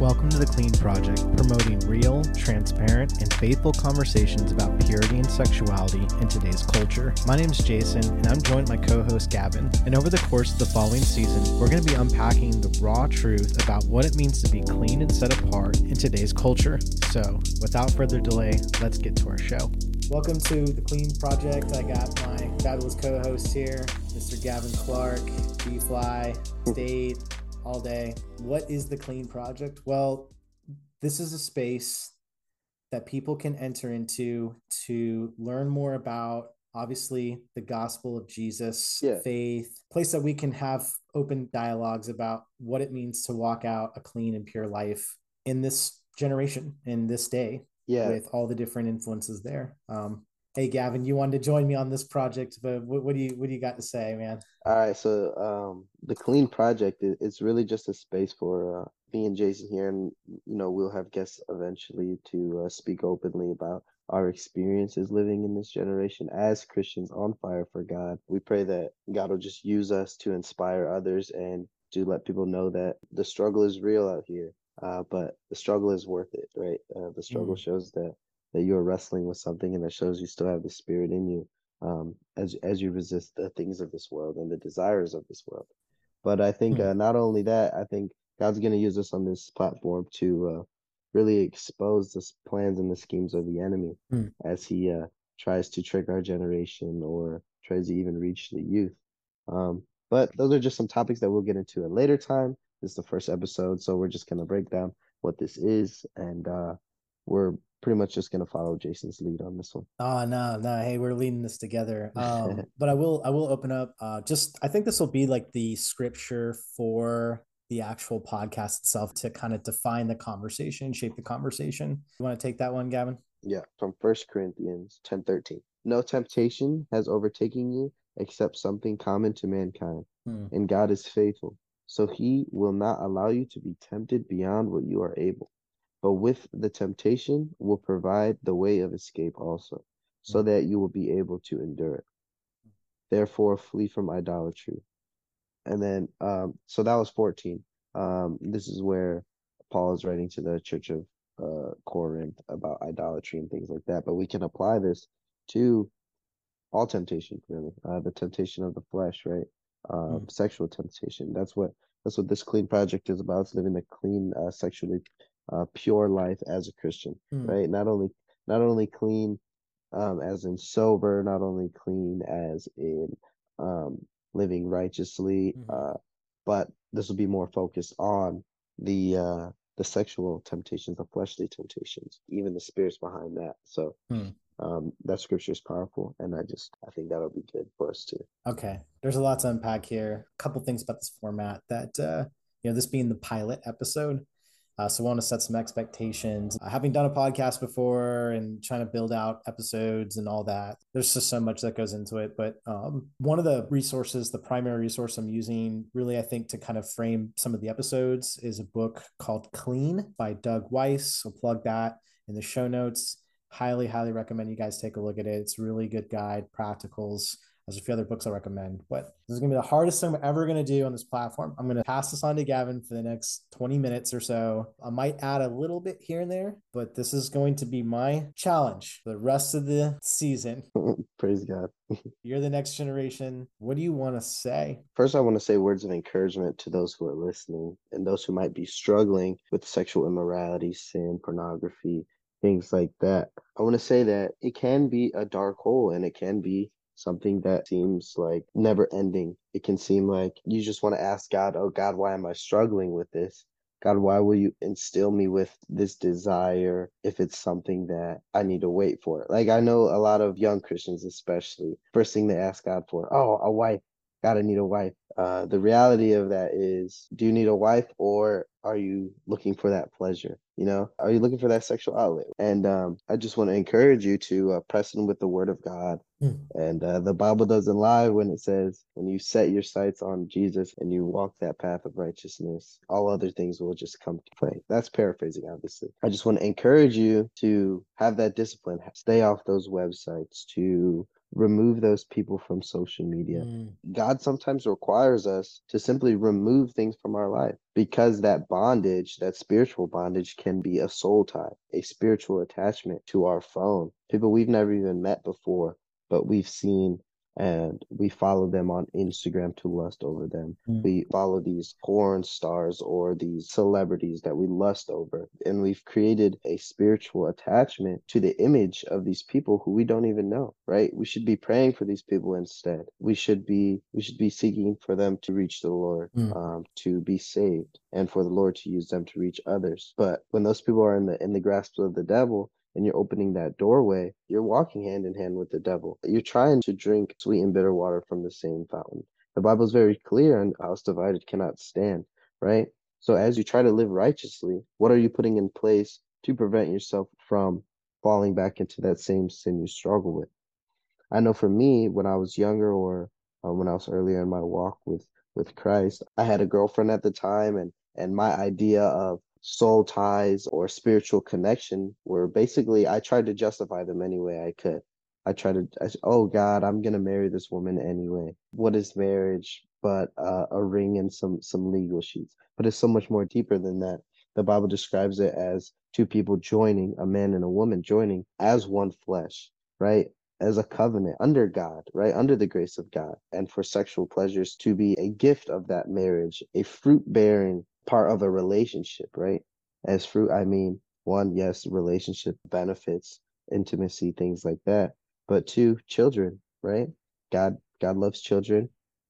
Welcome to the Clean Project, promoting real, transparent, and faithful conversations about purity and sexuality in today's culture. My name is Jason, and I'm joined by my co host Gavin. And over the course of the following season, we're going to be unpacking the raw truth about what it means to be clean and set apart in today's culture. So, without further delay, let's get to our show. Welcome to the Clean Project. I got my fabulous co host here, Mr. Gavin Clark, G Fly, State all day. What is the Clean Project? Well, this is a space that people can enter into to learn more about obviously the gospel of Jesus, yeah. faith, place that we can have open dialogues about what it means to walk out a clean and pure life in this generation, in this day, yeah. with all the different influences there. Um, hey Gavin, you wanted to join me on this project, but what, what do you what do you got to say, man? All right, so um, the Clean Project is it's really just a space for uh, me and Jason here, and you know we'll have guests eventually to uh, speak openly about our experiences living in this generation as Christians on fire for God. We pray that God will just use us to inspire others and to let people know that the struggle is real out here, uh, but the struggle is worth it, right? Uh, the struggle mm. shows that that you're wrestling with something and that shows you still have the spirit in you um, as as you resist the things of this world and the desires of this world. But I think mm. uh, not only that, I think God's going to use us on this platform to uh, really expose the plans and the schemes of the enemy mm. as he uh, tries to trick our generation or tries to even reach the youth. Um, but those are just some topics that we'll get into at later time. This is the first episode, so we're just going to break down what this is and uh, we're pretty much just gonna follow Jason's lead on this one. Oh no, no, hey, we're leading this together. Um, but I will, I will open up. Uh, just I think this will be like the scripture for the actual podcast itself to kind of define the conversation, shape the conversation. You want to take that one, Gavin? Yeah, from First Corinthians ten thirteen. No temptation has overtaken you except something common to mankind, hmm. and God is faithful, so He will not allow you to be tempted beyond what you are able but with the temptation will provide the way of escape also, so mm. that you will be able to endure it. Therefore, flee from idolatry. And then, um, so that was 14. Um, this is where Paul is writing to the church of uh, Corinth about idolatry and things like that. But we can apply this to all temptation, really. Uh, the temptation of the flesh, right? Um, mm. Sexual temptation. That's what that's what this clean project is about. It's living a clean, uh, sexually uh, pure life as a Christian, mm. right? Not only not only clean um, as in sober, not only clean as in um, living righteously, mm-hmm. uh, but this will be more focused on the uh, the sexual temptations, the fleshly temptations, even the spirits behind that. So mm. um, that scripture is powerful, and I just I think that'll be good for us too. Okay, there's a lot to unpack here. A couple things about this format that uh, you know, this being the pilot episode uh, so, I want to set some expectations. Uh, having done a podcast before and trying to build out episodes and all that, there's just so much that goes into it. But um, one of the resources, the primary resource I'm using, really, I think, to kind of frame some of the episodes is a book called Clean by Doug Weiss. So, plug that in the show notes. Highly, highly recommend you guys take a look at it. It's really good guide, practicals there's a few other books I recommend, but this is going to be the hardest thing I'm ever going to do on this platform. I'm going to pass this on to Gavin for the next 20 minutes or so. I might add a little bit here and there, but this is going to be my challenge for the rest of the season. Praise God. You're the next generation. What do you want to say? First, I want to say words of encouragement to those who are listening and those who might be struggling with sexual immorality, sin, pornography, things like that. I want to say that it can be a dark hole and it can be something that seems like never ending. It can seem like you just want to ask God, oh God, why am I struggling with this? God, why will you instill me with this desire if it's something that I need to wait for? Like, I know a lot of young Christians, especially, first thing they ask God for, oh, a wife. I need a wife. Uh, the reality of that is, do you need a wife or are you looking for that pleasure? You know, are you looking for that sexual outlet? And um, I just want to encourage you to uh, press in with the Word of God. Mm. And uh, the Bible doesn't lie when it says, when you set your sights on Jesus and you walk that path of righteousness, all other things will just come to play. That's paraphrasing, obviously. I just want to encourage you to have that discipline, stay off those websites, to remove those people from social media. Mm. God sometimes requires us to simply remove things from our life because that bondage, that spiritual bondage, can be a soul tie, a spiritual attachment to our phone. People we've never even met before, but we've seen and we follow them on Instagram to lust over them. Mm. We follow these porn stars or these celebrities that we lust over. And we've created a spiritual attachment to the image of these people who we don't even know, right? We should be praying for these people instead. We should be we should be seeking for them to reach the Lord, mm. um, to be saved, and for the Lord to use them to reach others. But when those people are in the in the grasp of the devil, and you're opening that doorway, you're walking hand in hand with the devil. You're trying to drink sweet and bitter water from the same fountain. The Bible is very clear on house divided cannot stand, right? So as you try to live righteously, what are you putting in place to prevent yourself from falling back into that same sin you struggle with? I know for me, when I was younger or uh, when I was earlier in my walk with with Christ, I had a girlfriend at the time, and and my idea of soul ties or spiritual connection were basically I tried to justify them any way I could. I tried to, I, oh God, I'm gonna marry this woman anyway. What is marriage but uh, a ring and some some legal sheets? But it's so much more deeper than that. The Bible describes it as two people joining, a man and a woman joining as one flesh, right? As a covenant under God, right? Under the grace of God, and for sexual pleasures to be a gift of that marriage, a fruit bearing part of a relationship, right? As fruit, I mean, one, yes, relationship benefits, intimacy, things like that. But two, children, right? God, God loves children.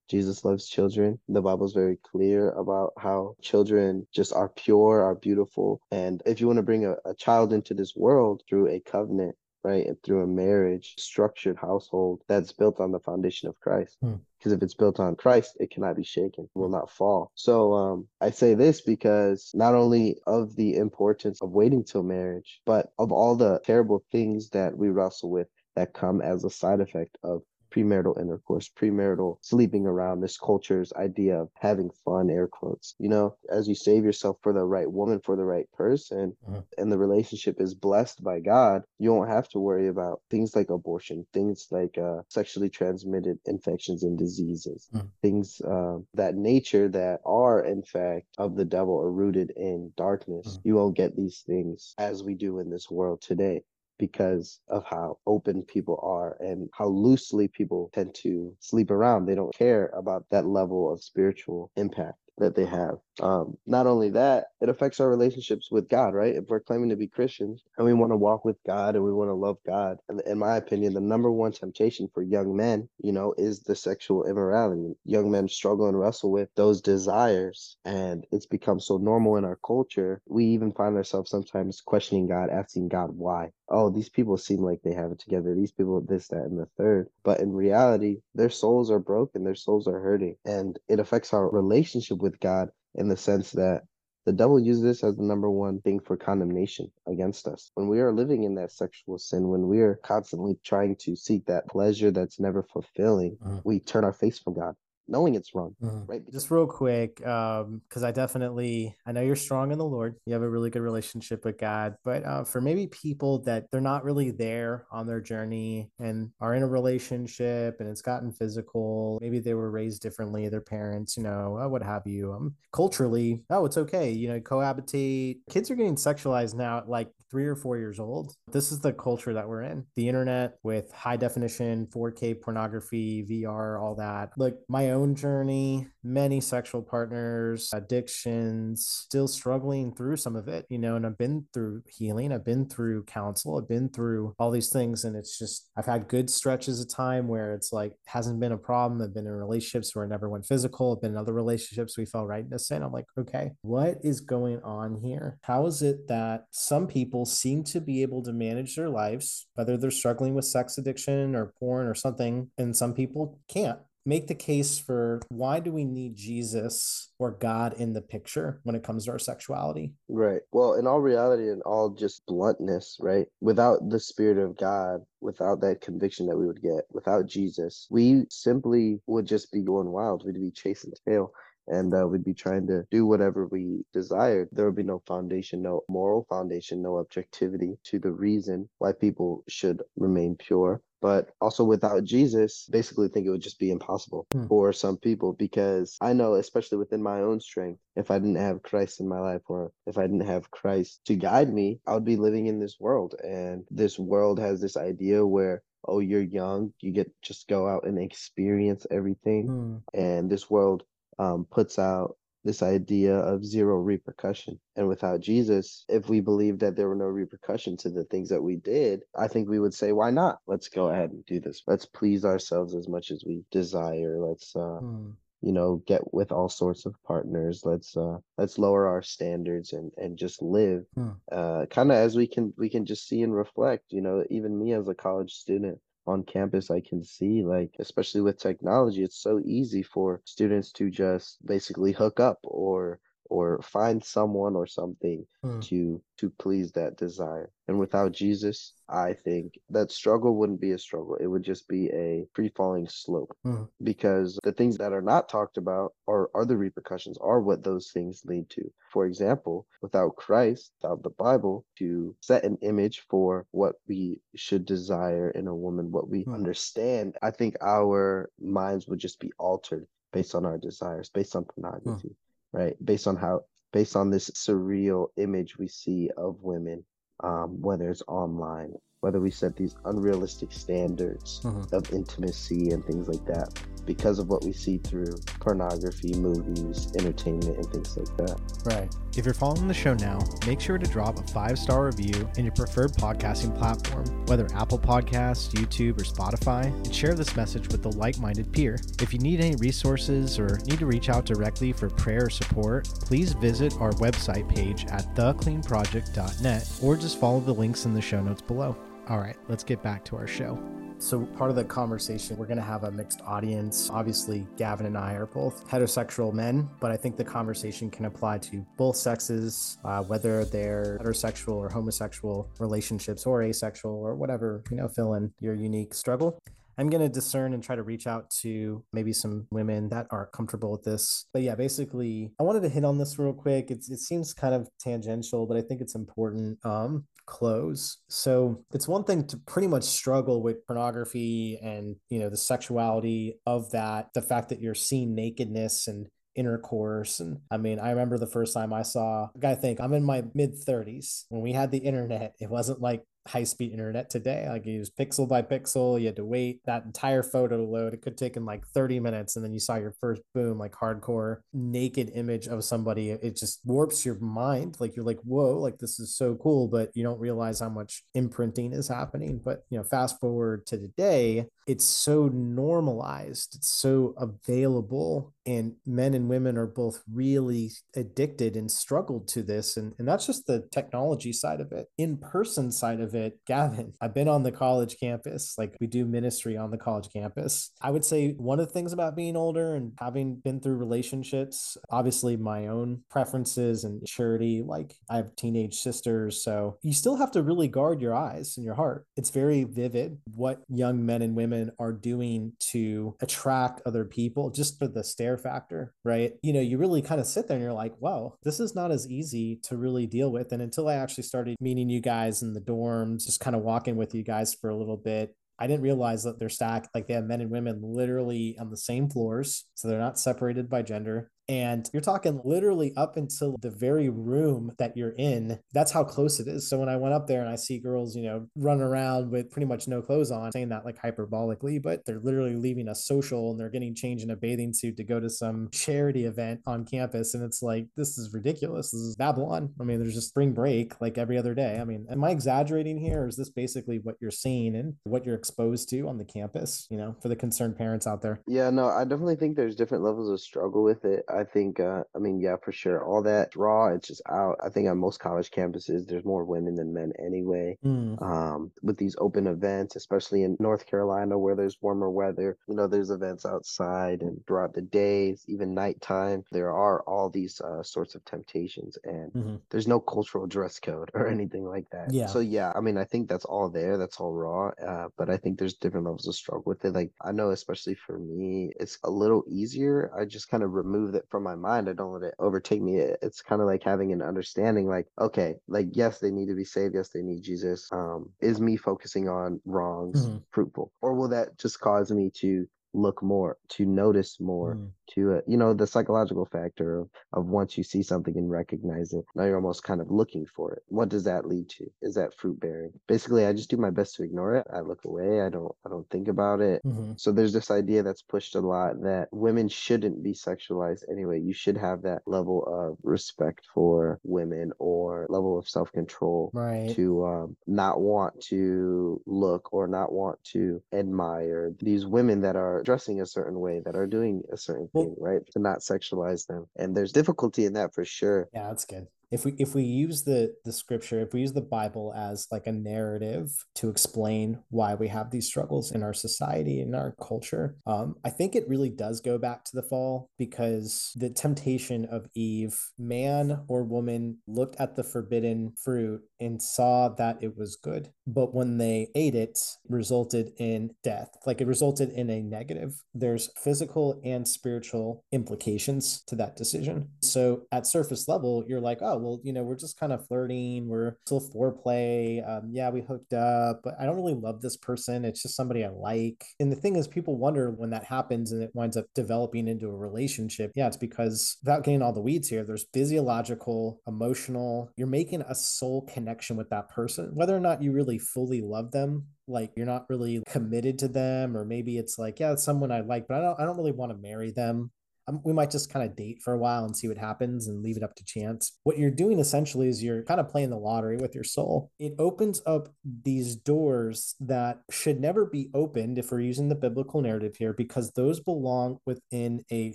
Jesus loves children. The Bible is very clear about how children just are pure, are beautiful. And if you want to bring a, a child into this world through a covenant, right? And through a marriage, structured household that's built on the foundation of Christ. Hmm. Because if it's built on Christ, it cannot be shaken, it will not fall. So um, I say this because not only of the importance of waiting till marriage, but of all the terrible things that we wrestle with that come as a side effect of premarital intercourse, premarital sleeping around, this culture's idea of having fun, air quotes. You know, as you save yourself for the right woman, for the right person, uh-huh. and the relationship is blessed by God, you won't have to worry about things like abortion, things like uh, sexually transmitted infections and diseases, uh-huh. things uh, that nature that are, in fact, of the devil or rooted in darkness. Uh-huh. You won't get these things as we do in this world today because of how open people are and how loosely people tend to sleep around. They don't care about that level of spiritual impact that they have. Um, not only that, it affects our relationships with God, right? If we're claiming to be Christians and we want to walk with God and we want to love God, and in my opinion, the number one temptation for young men, you know, is the sexual immorality. Young men struggle and wrestle with those desires, and it's become so normal in our culture. We even find ourselves sometimes questioning God, asking God why. Oh, these people seem like they have it together. These people, this, that, and the third. But in reality, their souls are broken, their souls are hurting, and it affects our relationship with God in the sense that the devil uses this as the number one thing for condemnation against us. When we are living in that sexual sin, when we are constantly trying to seek that pleasure that's never fulfilling, uh-huh. we turn our face from God knowing it's wrong mm-hmm. right? Just real quick um because i definitely i know you're strong in the lord. You have a really good relationship with god but uh, for maybe people that they're not really there on their journey and are in a relationship and it's gotten physical maybe they were raised differently their parents you know uh, what have you um culturally oh it's okay you know cohabitate. Kids are getting sexualized now at like three or four years old. This is the culture that we're in. The internet with high definition 4k pornography vr all that. Like my own journey, many sexual partners, addictions, still struggling through some of it, you know, and I've been through healing, I've been through counsel, I've been through all these things. And it's just, I've had good stretches of time where it's like, hasn't been a problem. I've been in relationships where it never went physical. I've been in other relationships we fell right into sin. I'm like, okay, what is going on here? How is it that some people seem to be able to manage their lives, whether they're struggling with sex addiction or porn or something, and some people can't? Make the case for why do we need Jesus or God in the picture when it comes to our sexuality? Right. Well, in all reality and all just bluntness, right? Without the Spirit of God, without that conviction that we would get, without Jesus, we simply would just be going wild. We'd be chasing tail and uh, we'd be trying to do whatever we desired. There would be no foundation, no moral foundation, no objectivity to the reason why people should remain pure but also without Jesus, basically think it would just be impossible hmm. for some people because I know, especially within my own strength, if I didn't have Christ in my life or if I didn't have Christ to guide me, I would be living in this world. And this world has this idea where oh you're young you get just go out and experience everything hmm. and this world um, puts out this idea of zero repercussion. And without Jesus, if we believed that there were no repercussion to the things that we did, I think we would say, why not? Let's go ahead and do this. Let's please ourselves as much as we desire. Let's, uh, hmm. you know, get with all sorts of partners. Let's, uh, let's lower our standards and, and just live, hmm. uh, kind of as we can, we can just see and reflect, you know, even me as a college student, on campus i can see like especially with technology it's so easy for students to just basically hook up or or find someone or something mm. to to please that desire and without jesus i think that struggle wouldn't be a struggle it would just be a free falling slope mm. because the things that are not talked about are are the repercussions are what those things lead to for example without christ without the bible to set an image for what we should desire in a woman what we mm. understand i think our minds would just be altered based on our desires based on pornography right? Based on how, based on this surreal image we see of women, um, whether it's online, whether we set these unrealistic standards mm-hmm. of intimacy and things like that because of what we see through pornography, movies, entertainment, and things like that. Right. If you're following the show now, make sure to drop a five star review in your preferred podcasting platform, whether Apple Podcasts, YouTube, or Spotify, and share this message with a like minded peer. If you need any resources or need to reach out directly for prayer or support, please visit our website page at thecleanproject.net or just follow the links in the show notes below. All right, let's get back to our show. So, part of the conversation, we're going to have a mixed audience. Obviously, Gavin and I are both heterosexual men, but I think the conversation can apply to both sexes, uh, whether they're heterosexual or homosexual relationships or asexual or whatever, you know, fill in your unique struggle. I'm going to discern and try to reach out to maybe some women that are comfortable with this. But yeah, basically, I wanted to hit on this real quick. It's, it seems kind of tangential, but I think it's important. Um, clothes. So it's one thing to pretty much struggle with pornography and, you know, the sexuality of that, the fact that you're seeing nakedness and intercourse. And I mean, I remember the first time I saw, I think I'm in my mid 30s when we had the internet. It wasn't like high speed internet today. Like you use pixel by pixel, you had to wait that entire photo to load. It could take in like 30 minutes, and then you saw your first boom, like hardcore naked image of somebody. It just warps your mind. Like you're like, whoa, like this is so cool, but you don't realize how much imprinting is happening. But you know, fast forward to today, it's so normalized, it's so available, and men and women are both really addicted and struggled to this. And, and that's just the technology side of it. In person side of it, Gavin, I've been on the college campus, like we do ministry on the college campus. I would say one of the things about being older and having been through relationships, obviously my own preferences and maturity, like I have teenage sisters. So you still have to really guard your eyes and your heart. It's very vivid what young men and women women are doing to attract other people just for the stare factor, right? You know, you really kind of sit there and you're like, wow, this is not as easy to really deal with. And until I actually started meeting you guys in the dorms, just kind of walking with you guys for a little bit, I didn't realize that they're stacked like they have men and women literally on the same floors. So they're not separated by gender. And you're talking literally up until the very room that you're in. That's how close it is. So when I went up there and I see girls, you know, running around with pretty much no clothes on, saying that like hyperbolically, but they're literally leaving a social and they're getting changed in a bathing suit to go to some charity event on campus. And it's like, this is ridiculous. This is Babylon. I mean, there's just spring break like every other day. I mean, am I exaggerating here? Or is this basically what you're seeing and what you're exposed to on the campus, you know, for the concerned parents out there? Yeah, no, I definitely think there's different levels of struggle with it. I think, uh, I mean, yeah, for sure. All that raw, it's just out. I think on most college campuses, there's more women than men anyway. Mm. Um, with these open events, especially in North Carolina where there's warmer weather, you know, there's events outside and throughout the days, even nighttime. There are all these uh, sorts of temptations, and mm-hmm. there's no cultural dress code or anything like that. Yeah. So yeah, I mean, I think that's all there. That's all raw. Uh, but I think there's different levels of struggle with it. Like I know, especially for me, it's a little easier. I just kind of remove that from my mind. I don't let it overtake me. It's kind of like having an understanding like, okay, like, yes, they need to be saved. Yes, they need Jesus. Um, is me focusing on wrongs mm-hmm. fruitful? Or will that just cause me to look more, to notice more, mm. To uh, you know the psychological factor of of once you see something and recognize it, now you're almost kind of looking for it. What does that lead to? Is that fruit bearing? Basically, I just do my best to ignore it. I look away. I don't I don't think about it. Mm-hmm. So there's this idea that's pushed a lot that women shouldn't be sexualized anyway. You should have that level of respect for women or level of self control right. to um, not want to look or not want to admire these women that are dressing a certain way, that are doing a certain thing, right? To not sexualize them. And there's difficulty in that for sure. Yeah, that's good if we if we use the the scripture if we use the bible as like a narrative to explain why we have these struggles in our society in our culture um, i think it really does go back to the fall because the temptation of eve man or woman looked at the forbidden fruit and saw that it was good but when they ate it resulted in death like it resulted in a negative there's physical and spiritual implications to that decision so at surface level you're like oh well, you know, we're just kind of flirting. We're still foreplay. Um, yeah, we hooked up, but I don't really love this person. It's just somebody I like. And the thing is, people wonder when that happens and it winds up developing into a relationship. Yeah, it's because without getting all the weeds here, there's physiological, emotional, you're making a soul connection with that person, whether or not you really fully love them like you're not really committed to them or maybe it's like yeah it's someone i like but i don't i don't really want to marry them um, we might just kind of date for a while and see what happens and leave it up to chance. What you're doing essentially is you're kind of playing the lottery with your soul. It opens up these doors that should never be opened if we're using the biblical narrative here, because those belong within a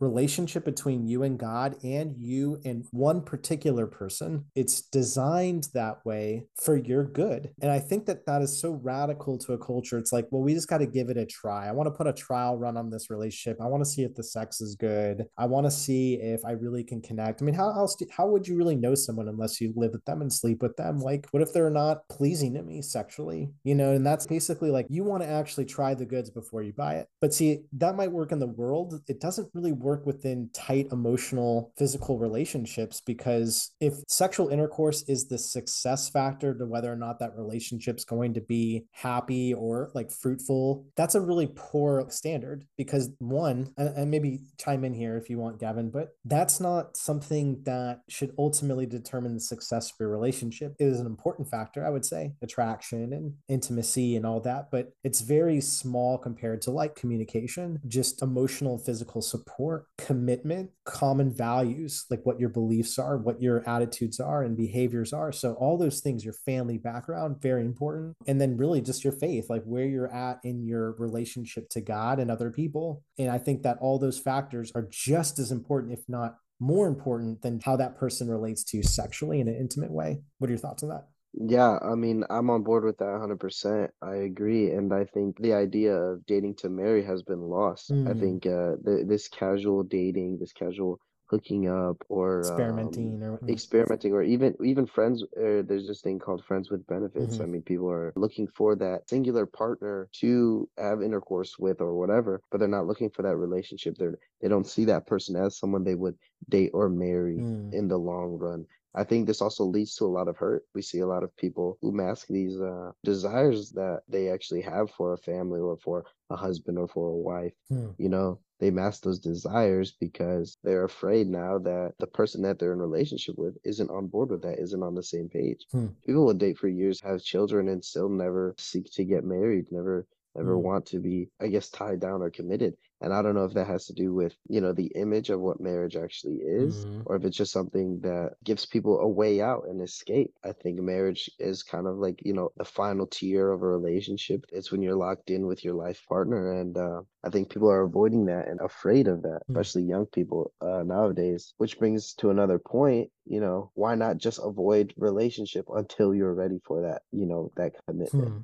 relationship between you and God and you and one particular person. It's designed that way for your good. And I think that that is so radical to a culture. It's like, well, we just got to give it a try. I want to put a trial run on this relationship. I want to see if the sex is good good. I want to see if I really can connect. I mean, how else? Do, how would you really know someone unless you live with them and sleep with them? Like, what if they're not pleasing to me sexually? You know, and that's basically like you want to actually try the goods before you buy it. But see, that might work in the world. It doesn't really work within tight emotional, physical relationships because if sexual intercourse is the success factor to whether or not that relationship's going to be happy or like fruitful, that's a really poor standard because one, and, and maybe chime in here here if you want, Gavin, but that's not something that should ultimately determine the success of your relationship. It is an important factor, I would say, attraction and intimacy and all that, but it's very small compared to like communication, just emotional, physical support, commitment, common values, like what your beliefs are, what your attitudes are, and behaviors are. So, all those things, your family background, very important. And then, really, just your faith, like where you're at in your relationship to God and other people. And I think that all those factors are just as important, if not more important, than how that person relates to you sexually in an intimate way. What are your thoughts on that? Yeah, I mean, I'm on board with that 100%. I agree. And I think the idea of dating to marry has been lost. Mm. I think uh, th- this casual dating, this casual hooking up or experimenting um, or experimenting or even even friends uh, there's this thing called friends with benefits mm-hmm. i mean people are looking for that singular partner to have intercourse with or whatever but they're not looking for that relationship they're they don't see that person as someone they would date or marry mm. in the long run I think this also leads to a lot of hurt. We see a lot of people who mask these uh, desires that they actually have for a family or for a husband or for a wife. Hmm. You know, they mask those desires because they're afraid now that the person that they're in relationship with isn't on board with that, isn't on the same page. Hmm. People will date for years, have children, and still never seek to get married, never never mm. want to be i guess tied down or committed and i don't know if that has to do with you know the image of what marriage actually is mm. or if it's just something that gives people a way out and escape. I think marriage is kind of like you know the final tier of a relationship. It's when you're locked in with your life partner. And uh, i think people are avoiding that and afraid of that mm. especially young people uh, nowadays which brings to another point you know why not just avoid relationship until you're ready for that you know that commitment? Hmm.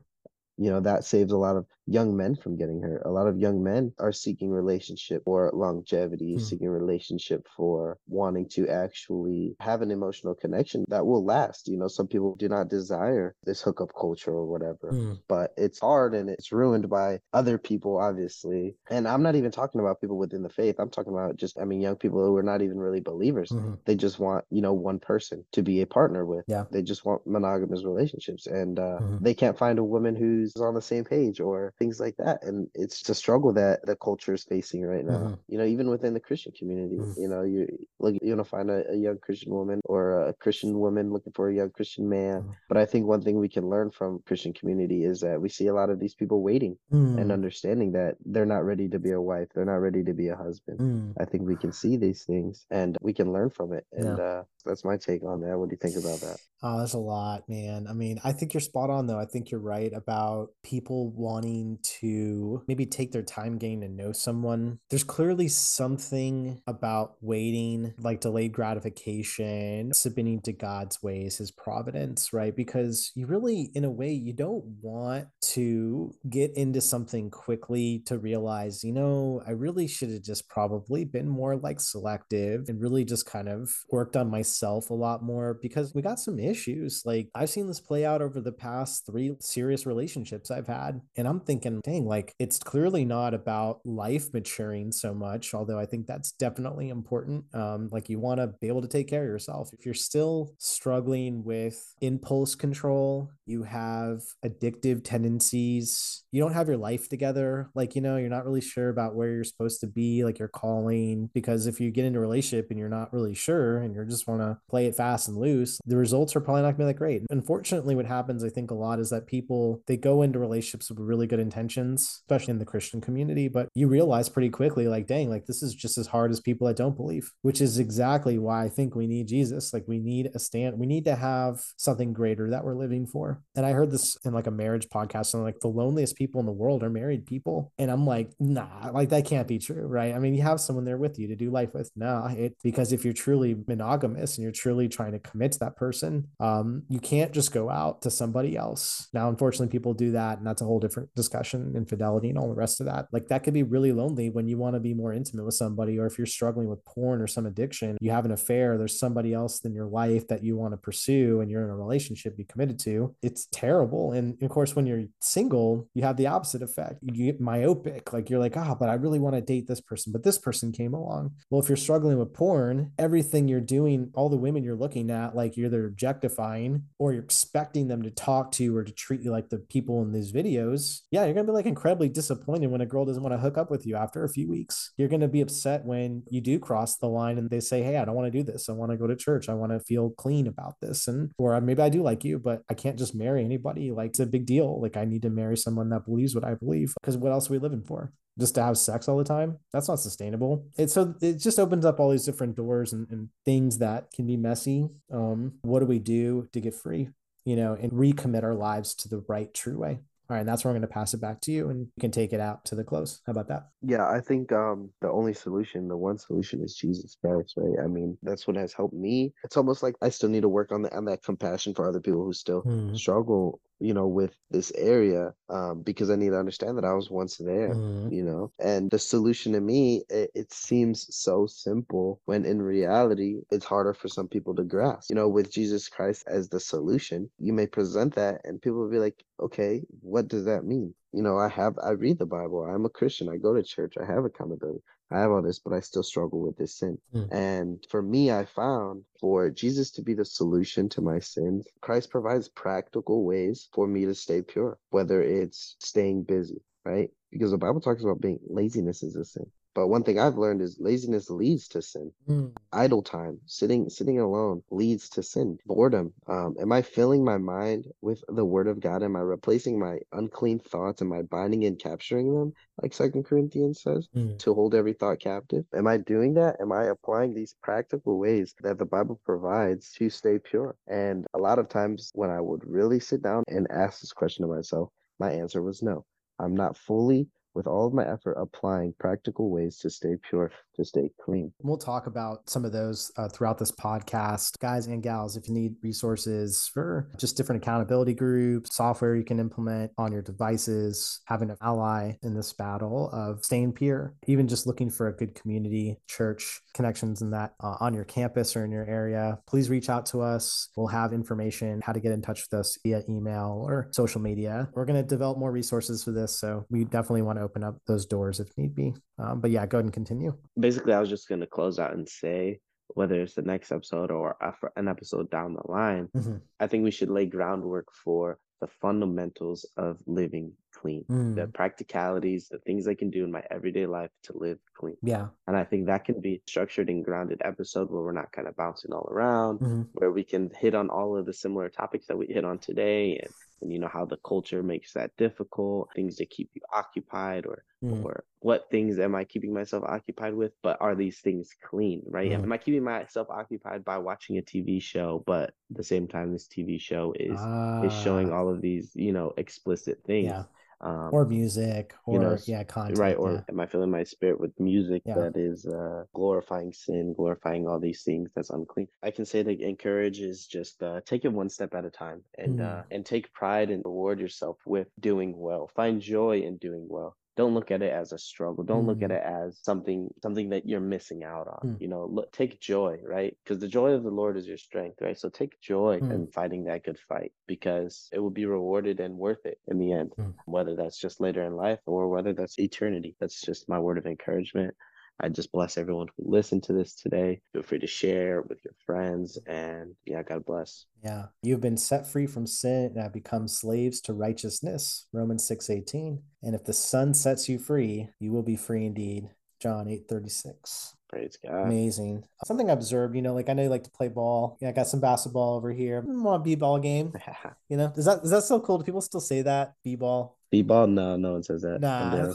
You know that saves a lot of young men from getting hurt. A lot of young men are seeking relationship for longevity, mm. seeking relationship for wanting to actually have an emotional connection that will last. You know, some people do not desire this hookup culture or whatever, mm. but it's hard and it's ruined by other people, obviously. And I'm not even talking about people within the faith. I'm talking about just, I mean, young people who are not even really believers. Mm-hmm. They just want, you know, one person to be a partner with. Yeah. They just want monogamous relationships and uh, mm-hmm. they can't find a woman who's on the same page or things like that. And it's a struggle that the culture is facing right now. Mm-hmm. You know, even within the Christian community, mm-hmm. you know, you look, you want to find a, a, young Christian woman or a Christian woman looking for a young Christian man. Mm-hmm. But I think one thing we can learn from Christian community is that we see a lot of these people waiting and mm. understanding that they're not ready to be a wife. They're not ready to be a husband. Mm. I think we can see these things and we can learn from it. And yeah. uh, that's my take on that. What do you think about that? Oh, that's a lot, man. I mean, I think you're spot on, though. I think you're right about people wanting to maybe take their time getting to know someone. There's clearly something about waiting, like delayed gratification, submitting to God's ways, his providence, right? Because you really, in a way, you don't want to get into something quickly to realize, you know, I really should have just probably been more like selective and really just kind of worked on myself a lot more because we got some issues. Like I've seen this play out over the past three serious relationships I've had. And I'm thinking, dang, like it's clearly not about life maturing so much, although I think that's definitely important. Um, like you want to be able to take care of yourself. If you're still struggling with impulse control, you have addictive tendencies, you don't have your life together. Like, you know, you're not really sure about where you're supposed to be, like you're calling. Because if you get into a relationship and you're not really sure and you just want to play it fast and loose, the results are probably not gonna be that great. Unfortunately, what happens, I think, a lot is that people they go into relationships with really good intentions, especially in the Christian community, but you realize pretty quickly, like, dang, like this is just as hard as people that don't believe, which is exactly why I think we need Jesus. Like we need a stand, we need to have something greater that we're living for. And I heard this in like a marriage podcast, and like the loneliest people in the world are married people. And I'm like, nah, like that can't be true, right? I mean, you have someone there with you to do life with. No, it because if you're truly monogamous and you're truly trying to commit to that person, um, you can't just go out to somebody else. Now, unfortunately, people do that, and that's a whole different discussion, infidelity and all the rest of that. Like that could be really lonely when you want to be more intimate with somebody, or if you're struggling with porn or some addiction, you have an affair, there's somebody else in your life that you want to pursue and you're in a relationship, be committed to. It's terrible. And of course, when you're single, you have the opposite effect. You get myopic, like you're like, ah, oh, but I really want to date this person, but this person came along. Well, if you're struggling with porn, everything you're doing, all the women you're looking at, like you're either objectifying or you're expecting them to talk to you or to treat you like the people in these videos. Yeah, you're gonna be like incredibly disappointed when a girl doesn't want to hook up with you after a few weeks. You're gonna be upset when you do cross the line and they say, Hey, I don't want to do this. I want to go to church. I want to feel clean about this. And or uh, maybe I do like you, but I can't just marry anybody. Like it's a big deal. Like I need to marry someone that believes what I believe. Because what else are we living for? Just to have sex all the time that's not sustainable it's so it just opens up all these different doors and, and things that can be messy um what do we do to get free you know and recommit our lives to the right true way all right, and that's where I'm going to pass it back to you, and you can take it out to the close. How about that? Yeah, I think um, the only solution, the one solution, is Jesus Christ, right? I mean, that's what has helped me. It's almost like I still need to work on that on that compassion for other people who still mm. struggle you know, with this area um, because I need to understand that I was once there, mm-hmm. you know. And the solution to me, it, it, seems so simple when in reality, it's harder for some people to grasp. You know, with Jesus Christ as the solution, you may present that and people will be like, okay, what does that mean? You know, I have, I read the Bible, I'm a Christian, I go to church, I have accountability. I have all this, but I still struggle with this sin. Mm. And for me, I found for Jesus to be the solution to my sins, Christ provides practical ways for me to stay pure, whether it's staying busy, right? Because the Bible talks about being laziness is a sin. But one thing I've learned is laziness leads to sin. Mm. Idle time, sitting sitting alone leads to sin. Boredom. Um, am I filling my mind with the word of God? Am I replacing my unclean thoughts? Am I binding and capturing them, like Second Corinthians says, mm. to hold every thought captive? Am I doing that? Am I applying these practical ways that the Bible provides to stay pure? And a lot of times when I would really sit down and ask this question to myself, my answer was no. I'm not fully with all of my effort applying practical ways to stay pure, to stay clean. We'll talk about some of those uh, throughout this podcast. Guys and gals, if you need resources for just different accountability groups, software you can implement on your devices, having an ally in this battle of staying pure, even just looking for a good community, church connections in that uh, on your campus or in your area, please reach out to us. We'll have information how to get in touch with us via email or social media. We're going to develop more resources for this. So we definitely want to open up those doors if need be. Um, but yeah, go ahead and continue. Basically, I was just going to close out and say whether it's the next episode or an episode down the line, mm-hmm. I think we should lay groundwork for the fundamentals of living clean, mm. the practicalities, the things I can do in my everyday life to live clean. Yeah. And I think that can be structured and grounded episode where we're not kind of bouncing all around, mm-hmm. where we can hit on all of the similar topics that we hit on today and and you know how the culture makes that difficult things to keep you occupied or mm. or what things am i keeping myself occupied with but are these things clean right mm. am i keeping myself occupied by watching a tv show but at the same time this tv show is is showing ah. all of these you know explicit things yeah um, or music or you know, yeah content right or yeah. am i filling my spirit with music yeah. that is uh, glorifying sin glorifying all these things that's unclean i can say that encourage is just uh, take it one step at a time and mm. uh, and take pride and reward yourself with doing well find joy in doing well don't look at it as a struggle don't mm. look at mm. it as something something that you're missing out on mm. you know look, take joy right because the joy of the lord is your strength right so take joy mm. in fighting that good fight because it will be rewarded and worth it in the end mm. whether that's just later in life or whether that's eternity that's just my word of encouragement I just bless everyone who listened to this today. Feel free to share with your friends and yeah, God bless. Yeah. You've been set free from sin and have become slaves to righteousness. Romans 6 18. And if the Son sets you free, you will be free indeed. John 8 36. Praise God. Amazing. Something I observed, you know, like I know you like to play ball. Yeah, I got some basketball over here. Want a b-ball game? you know, is that is that so cool? Do people still say that b-ball? B-ball? No, no one says that. Nah.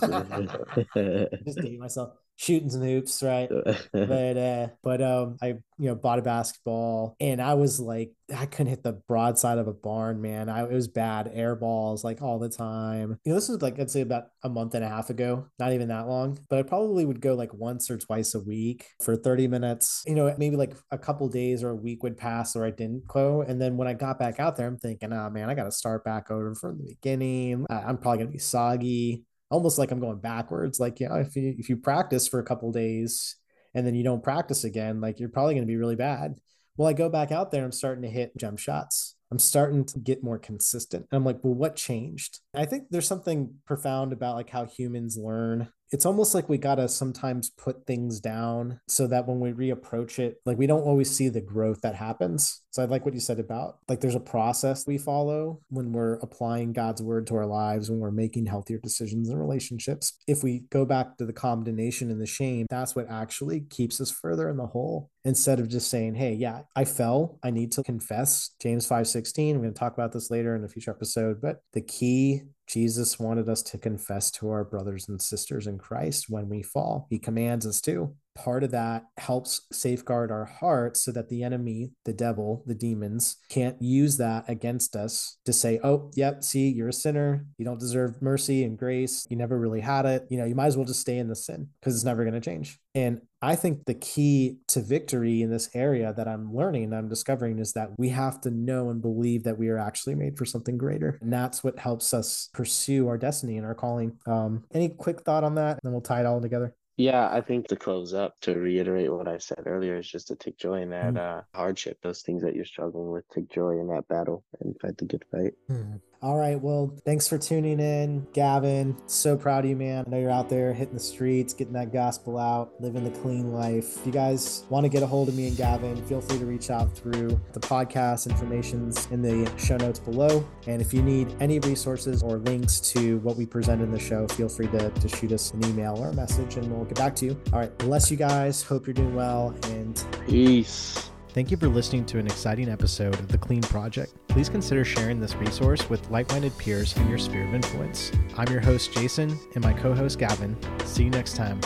Just dating myself shooting some hoops, right? but uh, but um, I you know bought a basketball, and I was like, I couldn't hit the broadside of a barn, man. I it was bad air balls like all the time. You know, this was like I'd say about a month and a half ago, not even that long. But I probably would go like once or twice a week for thirty minutes. You know, maybe like a couple days or a week would pass or I didn't go, and then when I got back out there, I'm thinking, oh man, I got to start back over from the beginning. I'm probably gonna be soggy almost like I'm going backwards. Like, yeah, if you if you practice for a couple days and then you don't practice again, like you're probably going to be really bad. Well, I go back out there, I'm starting to hit jump shots. I'm starting to get more consistent. And I'm like, well, what changed? I think there's something profound about like how humans learn it's almost like we got to sometimes put things down so that when we reapproach it, like we don't always see the growth that happens. So I like what you said about like there's a process we follow when we're applying God's word to our lives, when we're making healthier decisions in relationships. If we go back to the condemnation and the shame, that's what actually keeps us further in the hole instead of just saying, Hey, yeah, I fell. I need to confess. James 5 16. I'm going to talk about this later in a future episode, but the key Jesus wanted us to confess to our brothers and sisters in Christ when we fall. He commands us to part of that helps safeguard our hearts so that the enemy, the devil, the demons can't use that against us to say, oh, yep, see, you're a sinner. You don't deserve mercy and grace. You never really had it. You know, you might as well just stay in the sin because it's never going to change. And I think the key to victory in this area that I'm learning, and I'm discovering is that we have to know and believe that we are actually made for something greater. And that's what helps us pursue our destiny and our calling. Um, any quick thought on that? And then we'll tie it all together. Yeah, I think to close up, to reiterate what I said earlier, is just to take joy in that mm. uh, hardship, those things that you're struggling with. Take joy in that battle and fight the good fight. Mm. All right. Well, thanks for tuning in, Gavin. So proud of you, man. I know you're out there hitting the streets, getting that gospel out, living the clean life. If you guys want to get a hold of me and Gavin, feel free to reach out through the podcast information's in the show notes below. And if you need any resources or links to what we present in the show, feel free to, to shoot us an email or a message and we'll get back to you. All right. Bless you guys. Hope you're doing well and peace. Thank you for listening to an exciting episode of The Clean Project. Please consider sharing this resource with like minded peers in your sphere of influence. I'm your host, Jason, and my co host, Gavin. See you next time.